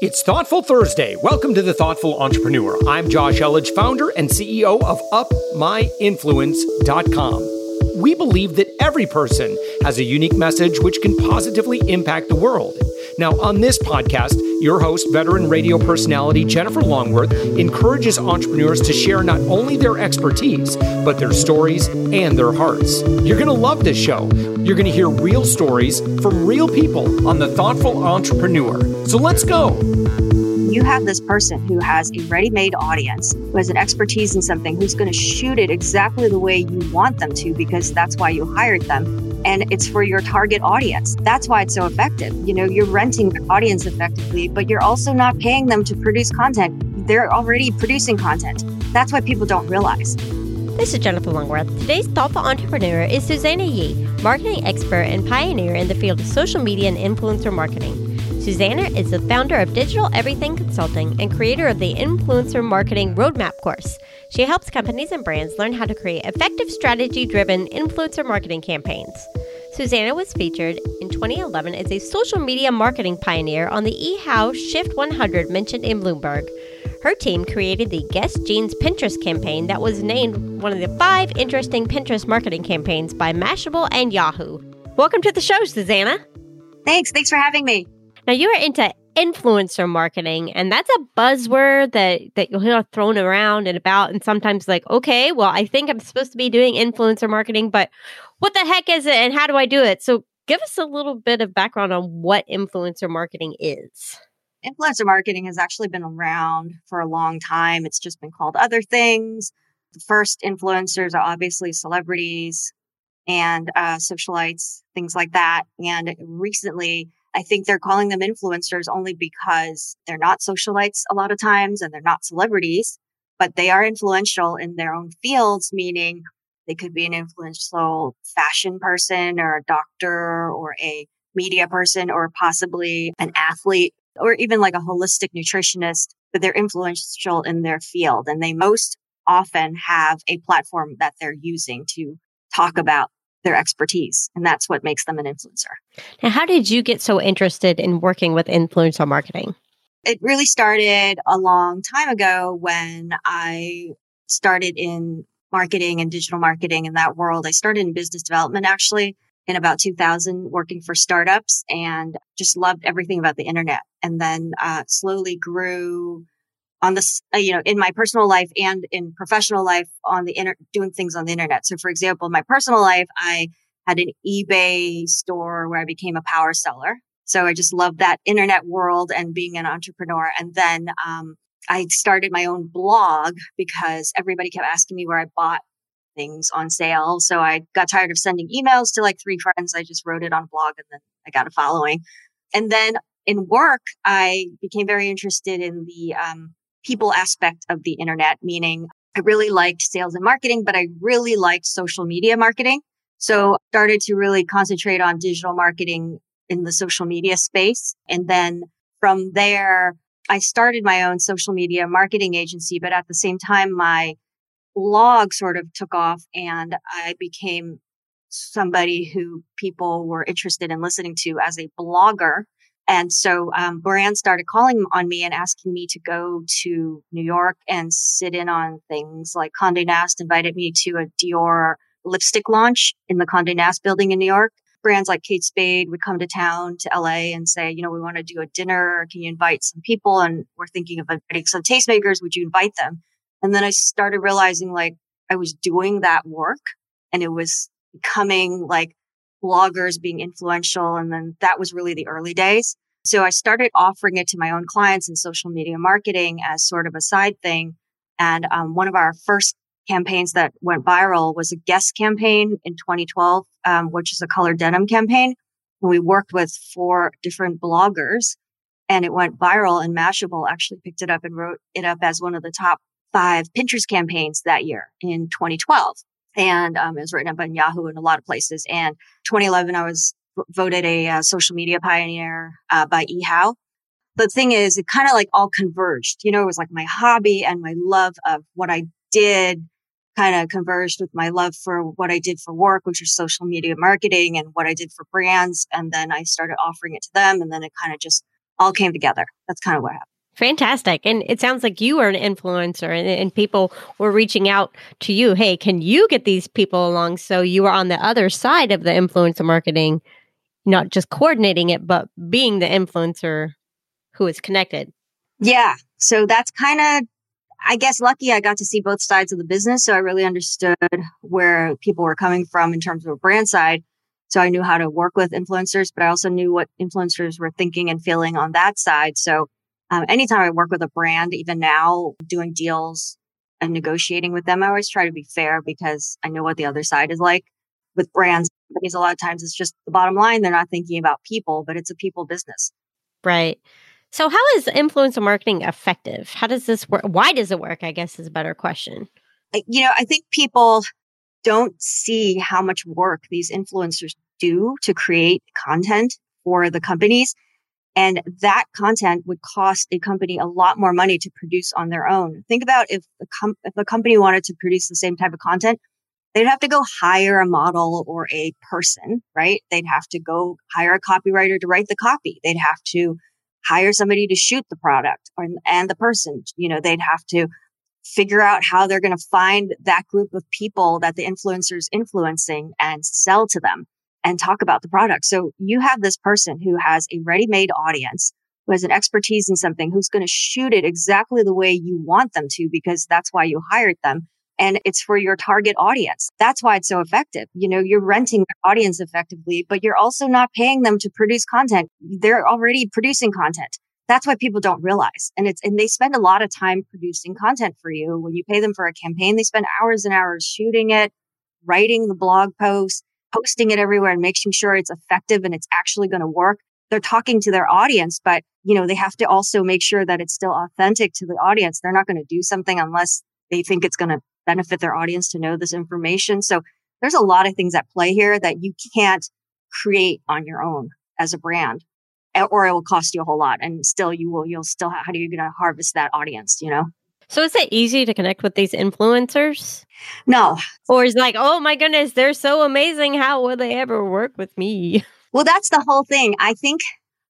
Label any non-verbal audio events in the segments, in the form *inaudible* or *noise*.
It's Thoughtful Thursday. Welcome to the Thoughtful Entrepreneur. I'm Josh Elledge, founder and CEO of UpMyInfluence.com. We believe that every person has a unique message which can positively impact the world. Now, on this podcast, your host, veteran radio personality Jennifer Longworth, encourages entrepreneurs to share not only their expertise, but their stories and their hearts. You're going to love this show. You're going to hear real stories from real people on the Thoughtful Entrepreneur. So let's go. You have this person who has a ready made audience, who has an expertise in something, who's going to shoot it exactly the way you want them to because that's why you hired them and it's for your target audience. That's why it's so effective. You know, you're renting the audience effectively, but you're also not paying them to produce content. They're already producing content. That's what people don't realize. This is Jennifer Longworth. Today's thoughtful entrepreneur is Susana Yee, marketing expert and pioneer in the field of social media and influencer marketing. Susana is the founder of Digital Everything Consulting and creator of the Influencer Marketing Roadmap course. She helps companies and brands learn how to create effective strategy driven influencer marketing campaigns. Susana was featured in 2011 as a social media marketing pioneer on the eHow Shift 100 mentioned in Bloomberg. Her team created the Guess Jeans Pinterest campaign that was named one of the five interesting Pinterest marketing campaigns by Mashable and Yahoo. Welcome to the show, Susana. Thanks. Thanks for having me. Now you are into influencer marketing and that's a buzzword that that you'll hear thrown around and about and sometimes like okay well i think i'm supposed to be doing influencer marketing but what the heck is it and how do i do it? So give us a little bit of background on what influencer marketing is. Influencer marketing has actually been around for a long time. It's just been called other things. The first influencers are obviously celebrities and uh, socialites things like that and recently I think they're calling them influencers only because they're not socialites a lot of times and they're not celebrities, but they are influential in their own fields, meaning they could be an influential fashion person or a doctor or a media person or possibly an athlete or even like a holistic nutritionist, but they're influential in their field. And they most often have a platform that they're using to talk about their expertise. And that's what makes them an influencer. Now, how did you get so interested in working with influencer marketing? It really started a long time ago when I started in marketing and digital marketing in that world. I started in business development actually in about 2000 working for startups and just loved everything about the internet and then uh, slowly grew on this, uh, you know, in my personal life and in professional life on the inter, doing things on the internet. So for example, my personal life, I had an eBay store where I became a power seller. So I just loved that internet world and being an entrepreneur. And then, um, I started my own blog because everybody kept asking me where I bought things on sale. So I got tired of sending emails to like three friends. I just wrote it on a blog and then I got a following. And then in work, I became very interested in the um, people aspect of the internet, meaning I really liked sales and marketing, but I really liked social media marketing. So started to really concentrate on digital marketing in the social media space. And then from there, I started my own social media marketing agency, but at the same time, my blog sort of took off and I became somebody who people were interested in listening to as a blogger. And so um, brands started calling on me and asking me to go to New York and sit in on things like Condé Nast invited me to a Dior lipstick launch in the Condé Nast building in New York. Brands like Kate Spade would come to town to LA and say, you know, we want to do a dinner. Can you invite some people? And we're thinking of inviting some tastemakers. Would you invite them? And then I started realizing like I was doing that work and it was becoming like bloggers being influential. And then that was really the early days. So I started offering it to my own clients in social media marketing as sort of a side thing. And um, one of our first campaigns that went viral was a Guess campaign in 2012, um, which is a colored denim campaign. We worked with four different bloggers and it went viral and Mashable actually picked it up and wrote it up as one of the top five Pinterest campaigns that year in 2012 and um, it was written up on Yahoo and a lot of places. And 2011, I was voted a uh, social media pioneer uh, by eHow. The thing is, it kind of like all converged. You know, it was like my hobby and my love of what I did kind of converged with my love for what I did for work, which was social media marketing and what I did for brands. And then I started offering it to them. And then it kind of just all came together. That's kind of what happened. Fantastic. And it sounds like you are an influencer and, and, people were reaching out to you. Hey, can you get these people along? So you were on the other side of the influencer marketing, not just coordinating it, but being the influencer who is connected. Yeah. So that's kind of, I guess, lucky I got to see both sides of the business. So I really understood where people were coming from in terms of a brand side. So I knew how to work with influencers, but I also knew what influencers were thinking and feeling on that side. So um, anytime I work with a brand, even now doing deals and negotiating with them, I always try to be fair because I know what the other side is like with brands. Because a lot of times it's just the bottom line. They're not thinking about people, but it's a people business. Right. So how is influencer marketing effective? How does this work? Why does it work? I guess is a better question. You know, I think people don't see how much work these influencers do to create content for the companies. And that content would cost a company a lot more money to produce on their own. Think about if a, com- if a company wanted to produce the same type of content, they'd have to go hire a model or a person, right? They'd have to go hire a copywriter to write the copy. They'd have to hire somebody to shoot the product or, and the person, you know, they'd have to figure out how they're going to find that group of people that the influencer's influencing and sell to them and talk about the product. So you have this person who has a ready made audience, who has an expertise in something, who's going to shoot it exactly the way you want them to, because that's why you hired them. And it's for your target audience. That's why it's so effective. You know, you're renting their audience effectively, but you're also not paying them to produce content. They're already producing content. That's why people don't realize. And it's, and they spend a lot of time producing content for you. When you pay them for a campaign, they spend hours and hours shooting it, writing the blog posts, posting it everywhere and making sure it's effective and it's actually going to work. They're talking to their audience, but you know, they have to also make sure that it's still authentic to the audience. They're not going to do something unless they think it's going to benefit their audience to know this information. So there's a lot of things at play here that you can't create on your own as a brand or it will cost you a whole lot and still you will you'll still how are you going to harvest that audience you know so is it easy to connect with these influencers? No. Or is like, oh my goodness, they're so amazing. How will they ever work with me? *laughs* Well, that's the whole thing. I think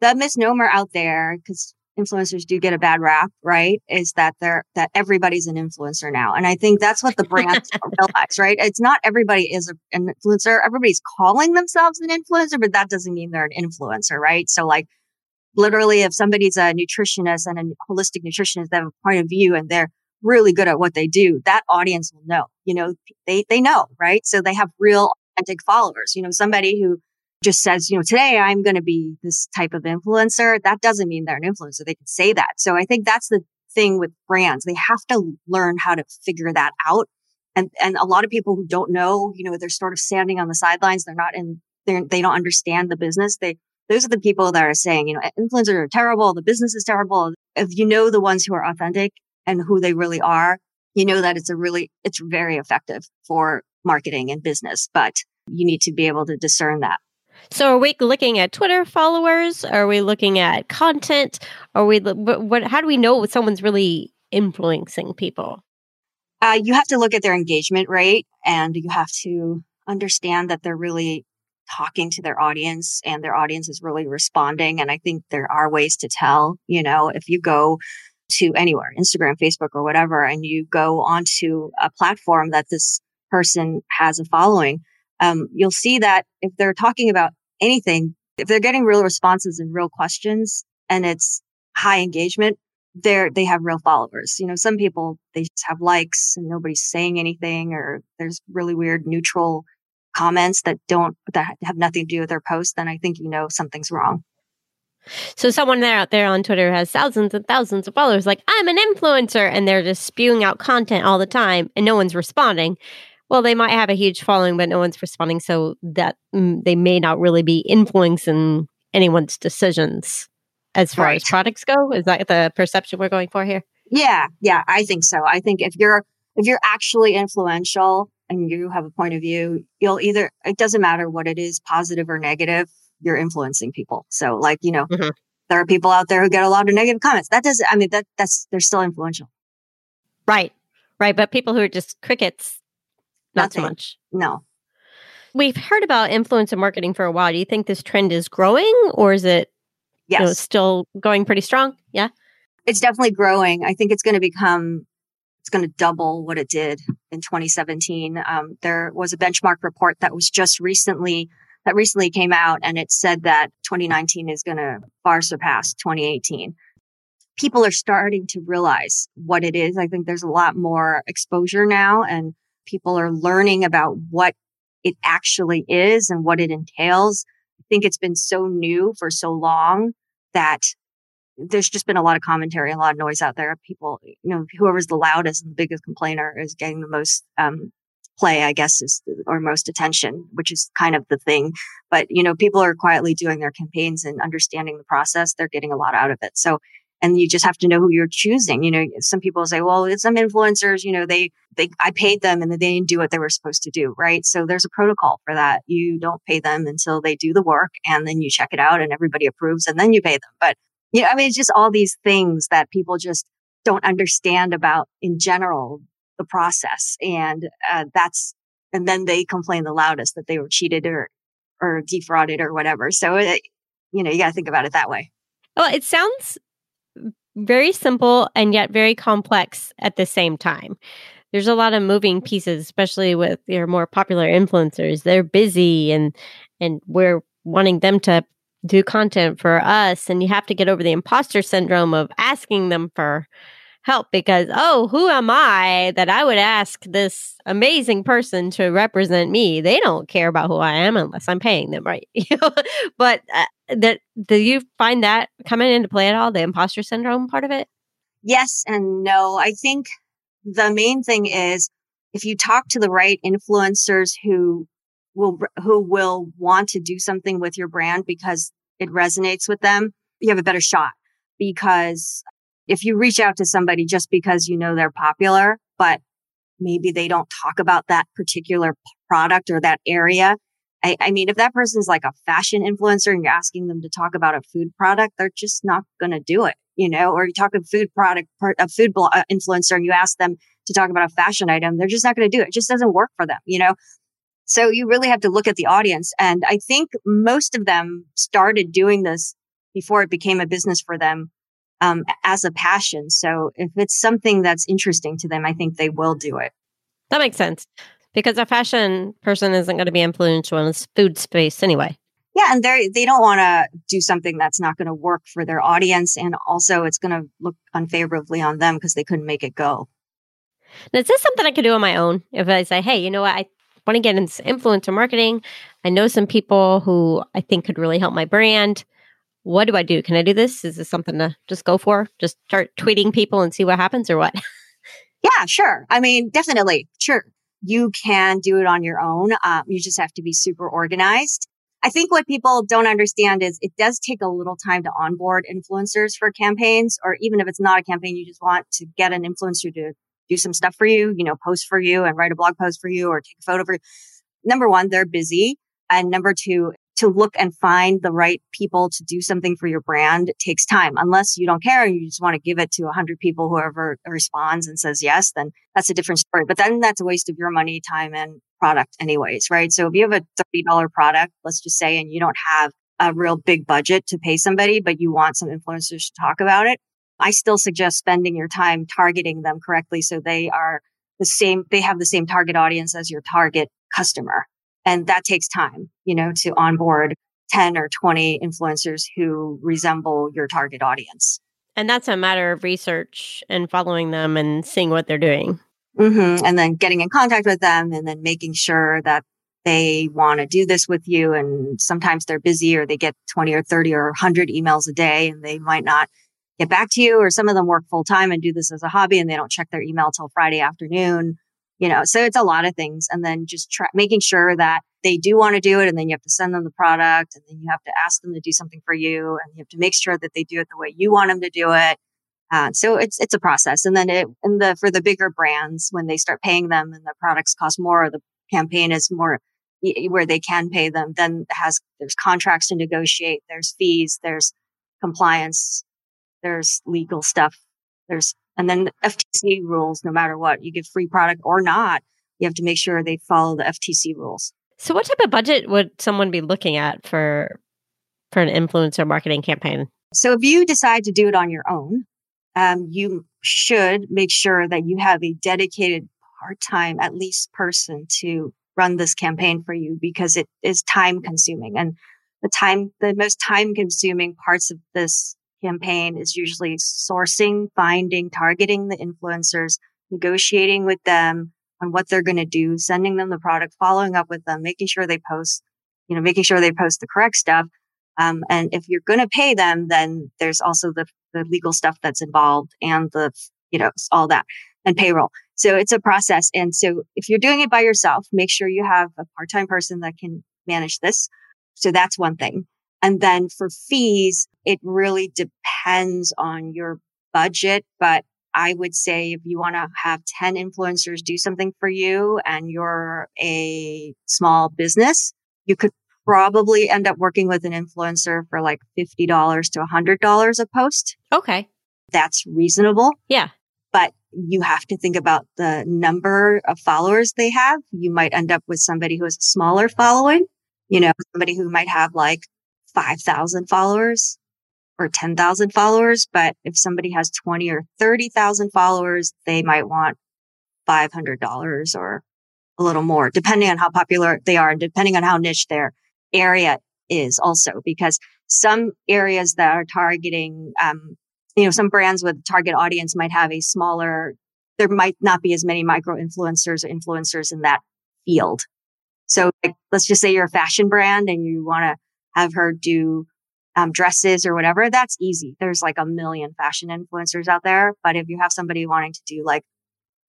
the misnomer out there, because influencers do get a bad rap, right? Is that they're that everybody's an influencer now. And I think that's what the brands *laughs* realize, right? It's not everybody is an influencer. Everybody's calling themselves an influencer, but that doesn't mean they're an influencer, right? So like literally if somebody's a nutritionist and a holistic nutritionist, they have a point of view and they're really good at what they do, that audience will know, you know, they, they know, right? So they have real authentic followers, you know, somebody who just says, you know, today I'm going to be this type of influencer. That doesn't mean they're an influencer. They can say that. So I think that's the thing with brands. They have to learn how to figure that out. And, and a lot of people who don't know, you know, they're sort of standing on the sidelines. They're not in, they're, they don't understand the business. They, those are the people that are saying, you know, influencers are terrible. The business is terrible. If you know the ones who are authentic and who they really are, you know that it's a really, it's very effective for marketing and business, but you need to be able to discern that. So, are we looking at Twitter followers? Are we looking at content? Are we what? what how do we know someone's really influencing people? Uh, you have to look at their engagement rate, and you have to understand that they're really talking to their audience and their audience is really responding. And I think there are ways to tell, you know, if you go to anywhere, Instagram, Facebook, or whatever, and you go onto a platform that this person has a following, um, you'll see that if they're talking about anything, if they're getting real responses and real questions and it's high engagement, they're, they have real followers. You know, some people, they just have likes and nobody's saying anything or there's really weird neutral comments that don't that have nothing to do with their post, then I think you know something's wrong. So someone there out there on Twitter has thousands and thousands of followers, like I'm an influencer, and they're just spewing out content all the time, and no one's responding. Well, they might have a huge following, but no one's responding, so that mm, they may not really be influencing anyone's decisions as far right. as products go. Is that the perception we're going for here? Yeah, yeah, I think so. I think if you're if you're actually influential and you have a point of view, you'll either, it doesn't matter what it is, positive or negative, you're influencing people. So like, you know, mm-hmm. there are people out there who get a lot of negative comments. That doesn't, I mean, that, that's, they're still influential. Right. Right. But people who are just crickets, not Nothing. so much. No. We've heard about influencer marketing for a while. Do you think this trend is growing or is it Yes. You know, still going pretty strong. Yeah. It's definitely growing. I think it's going to become, it's going to double what it did in 2017. Um, there was a benchmark report that was just recently, that recently came out and it said that 2019 is going to far surpass 2018. People are starting to realize what it is. I think there's a lot more exposure now and people are learning about what it actually is and what it entails. I think it's been so new for so long that there's just been a lot of commentary, a lot of noise out there. People, you know, whoever's the loudest and the biggest complainer is getting the most um, play, I guess, is or most attention, which is kind of the thing. But you know, people are quietly doing their campaigns and understanding the process. They're getting a lot out of it. So and you just have to know who you're choosing. You know, some people say, well, some influencers, you know, they, they, I paid them and they didn't do what they were supposed to do. Right. So there's a protocol for that. You don't pay them until they do the work and then you check it out and everybody approves and then you pay them. But, you know, I mean, it's just all these things that people just don't understand about in general, the process. And, uh, that's, and then they complain the loudest that they were cheated or, or defrauded or whatever. So, it, uh, you know, you got to think about it that way. Well, it sounds very simple and yet very complex at the same time. There's a lot of moving pieces, especially with your more popular influencers. They're busy and and we're wanting them to do content for us and you have to get over the imposter syndrome of asking them for help because oh who am i that i would ask this amazing person to represent me? They don't care about who i am unless i'm paying them right? *laughs* But uh, that do you find that coming into play at all the imposter syndrome part of it? Yes and no. I think the main thing is if you talk to the right influencers who will who will want to do something with your brand because it resonates with them you have a better shot because if you reach out to somebody just because you know they're popular but maybe they don't talk about that particular product or that area I, I, mean, if that person's like a fashion influencer and you're asking them to talk about a food product, they're just not going to do it, you know, or you talk a food product, a food uh, influencer and you ask them to talk about a fashion item, they're just not going to do it. It just doesn't work for them, you know? So you really have to look at the audience. And I think most of them started doing this before it became a business for them, um, as a passion. So if it's something that's interesting to them, I think they will do it. That makes sense because a fashion person isn't going to be influential in this food space anyway. Yeah, and they they don't want to do something that's not going to work for their audience, and also it's going to look unfavorably on them because they couldn't make it go. Now, is this something I could do on my own? If I say, hey, you know what, I want to get into influencer marketing. I know some people who I think could really help my brand. What do I do? Can I do this? Is this something to just go for? Just start tweeting people and see what happens, or what? *laughs* Yeah, sure. I mean, definitely, sure you can do it on your own. Um, you just have to be super organized. I think what people don't understand is it does take a little time to onboard influencers for campaigns, or even if it's not a campaign, you just want to get an influencer to do some stuff for you, you know, post for you and write a blog post for you or take a photo for you. Number one, they're busy. And number two, to look and find the right people to do something for your brand takes time. Unless you don't care and you just want to give it to a hundred people, whoever responds and says yes, then that's a different story. But then that's a waste of your money, time and product anyways, right? So if you have a $30 product, let's just say, and you don't have a real big budget to pay somebody, but you want some influencers to talk about it, I still suggest spending your time targeting them correctly. So they are the same, they have the same target audience as your target customer. And that takes time, you know, to onboard 10 or 20 influencers who resemble your target audience. And that's a matter of research and following them and seeing what they're doing. Mm-hmm. And then getting in contact with them and then making sure that they want to do this with you. And sometimes they're busy or they get 20 or 30 or 100 emails a day and they might not get back to you. Or some of them work full time and do this as a hobby and they don't check their email till Friday afternoon you know, so it's a lot of things. And then just tra- making sure that they do want to do it. And then you have to send them the product and then you have to ask them to do something for you and you have to make sure that they do it the way you want them to do it. Uh, so it's, it's a process. And then it, and the, for the bigger brands, when they start paying them and the products cost more, or the campaign is more where they can pay them, then has, there's contracts to negotiate. There's fees. There's compliance. There's legal stuff. There's and then FTC rules, no matter what, you give free product or not, you have to make sure they follow the FTC rules. So what type of budget would someone be looking at for for an influencer marketing campaign? So if you decide to do it on your own, um, you should make sure that you have a dedicated part-time, at least person to run this campaign for you because it is time consuming and the time, the most time consuming parts of this campaign is usually sourcing, finding, targeting the influencers, negotiating with them on what they're going to do, sending them the product, following up with them, making sure they post, you know, making sure they post the correct stuff. Um, and if you're going to pay them, then there's also the, the legal stuff that's involved and the, you know, all that and payroll. So it's a process. And so if you're doing it by yourself, make sure you have a part-time person that can manage this. So that's one thing. And then for fees, it really depends on your budget. But I would say if you want to have 10 influencers do something for you and you're a small business, you could probably end up working with an influencer for like $50 to $100 a post. Okay. That's reasonable. Yeah but you have to think about the number of followers they have. You might end up with somebody who has a smaller following, you know, somebody who might have like 5,000 followers or 10,000 followers. But if somebody has 20 or 30,000 followers, they might want $500 or a little more, depending on how popular they are and depending on how niche their area is also, because some areas that are targeting, um, you know, some brands with target audience might have a smaller, there might not be as many micro influencers or influencers in that field. So like, let's just say you're a fashion brand and you want to have her do um, dresses or whatever. That's easy. There's like a million fashion influencers out there. But if you have somebody wanting to do like,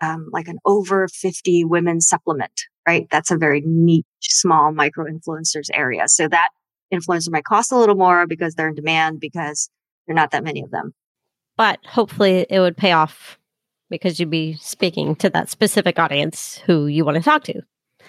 um, like an over 50 women supplement, right? That's a very niche, small micro influencers area. So that influencer might cost a little more because they're in demand because there are not that many of them but hopefully it would pay off because you'd be speaking to that specific audience who you want to talk to.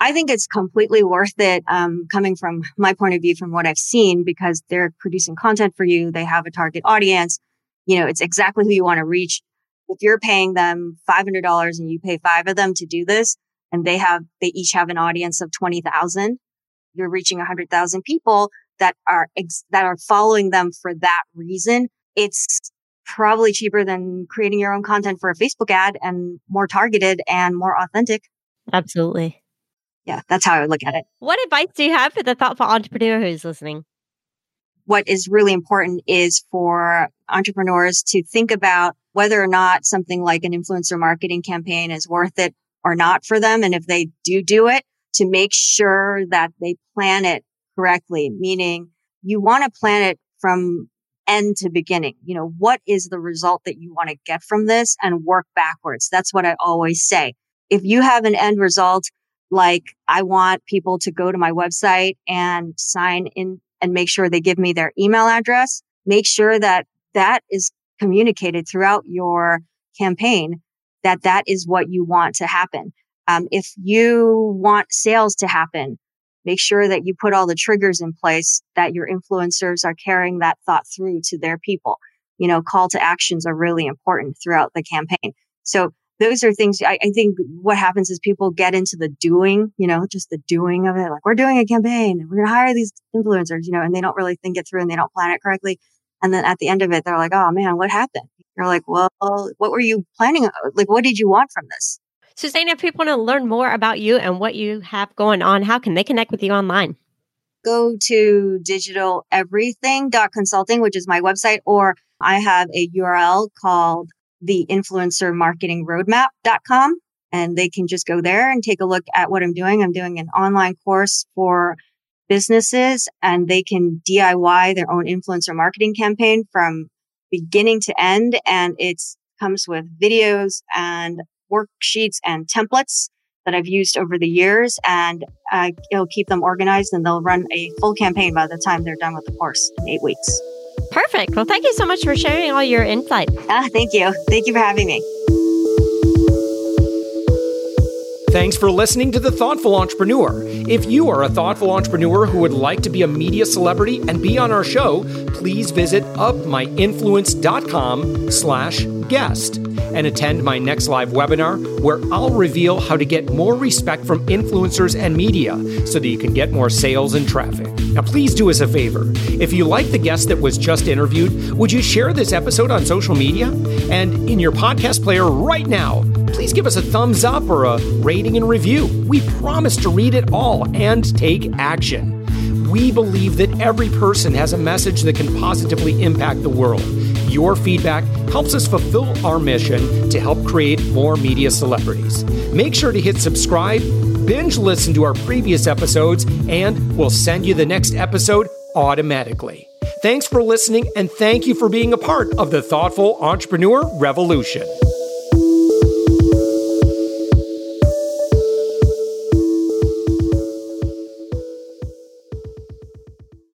I think it's completely worth it um, coming from my point of view, from what I've seen, because they're producing content for you. They have a target audience. You know, it's exactly who you want to reach. If you're paying them $500 and you pay five of them to do this and they have, they each have an audience of 20,000, you're reaching 100,000 people that are, ex- that are following them for that reason. It's probably cheaper than creating your own content for a Facebook ad and more targeted and more authentic. Absolutely. Yeah, that's how I would look at it. What advice do you have for the thoughtful entrepreneur who's listening? What is really important is for entrepreneurs to think about whether or not something like an influencer marketing campaign is worth it or not for them. And if they do do it, to make sure that they plan it correctly, meaning you want to plan it from end to beginning. You know, what is the result that you want to get from this and work backwards? That's what I always say. If you have an end result, like I want people to go to my website and sign in and make sure they give me their email address, make sure that that is communicated throughout your campaign that that is what you want to happen. Um, if you want sales to happen, make sure that you put all the triggers in place that your influencers are carrying that thought through to their people. You know, call to actions are really important throughout the campaign. So those are things I, I think what happens is people get into the doing, you know, just the doing of it. Like we're doing a campaign we're going to hire these influencers, you know, and they don't really think it through and they don't plan it correctly. And then at the end of it, they're like, Oh man, what happened? You're like, well, what were you planning? Like, what did you want from this? Susana, if people want to learn more about you and what you have going on, how can they connect with you online? Go to digitaleverything.consulting, which is my website, or I have a URL called the influencer marketing roadmap.com and they can just go there and take a look at what I'm doing. I'm doing an online course for businesses and they can DIY their own influencer marketing campaign from beginning to end. And it comes with videos and worksheets and templates that I've used over the years and uh, it'll keep them organized and they'll run a full campaign by the time they're done with the course in eight weeks. Perfect. Well, thank you so much for sharing all your insight. Ah, thank you. Thank you for having me. Thanks for listening to The Thoughtful Entrepreneur. If you are a thoughtful entrepreneur who would like to be a media celebrity and be on our show, please visit upmyinfluence.com slash guest and attend my next live webinar where I'll reveal how to get more respect from influencers and media so that you can get more sales and traffic. Now, please do us a favor. If you like the guest that was just interviewed, would you share this episode on social media? And in your podcast player right now, please give us a thumbs up or a rating and review. We promise to read it all and take action. We believe that every person has a message that can positively impact the world. Your feedback helps us fulfill our mission to help create more media celebrities. Make sure to hit subscribe, binge listen to our previous episodes, and we'll send you the next episode automatically. Thanks for listening, and thank you for being a part of the Thoughtful Entrepreneur Revolution.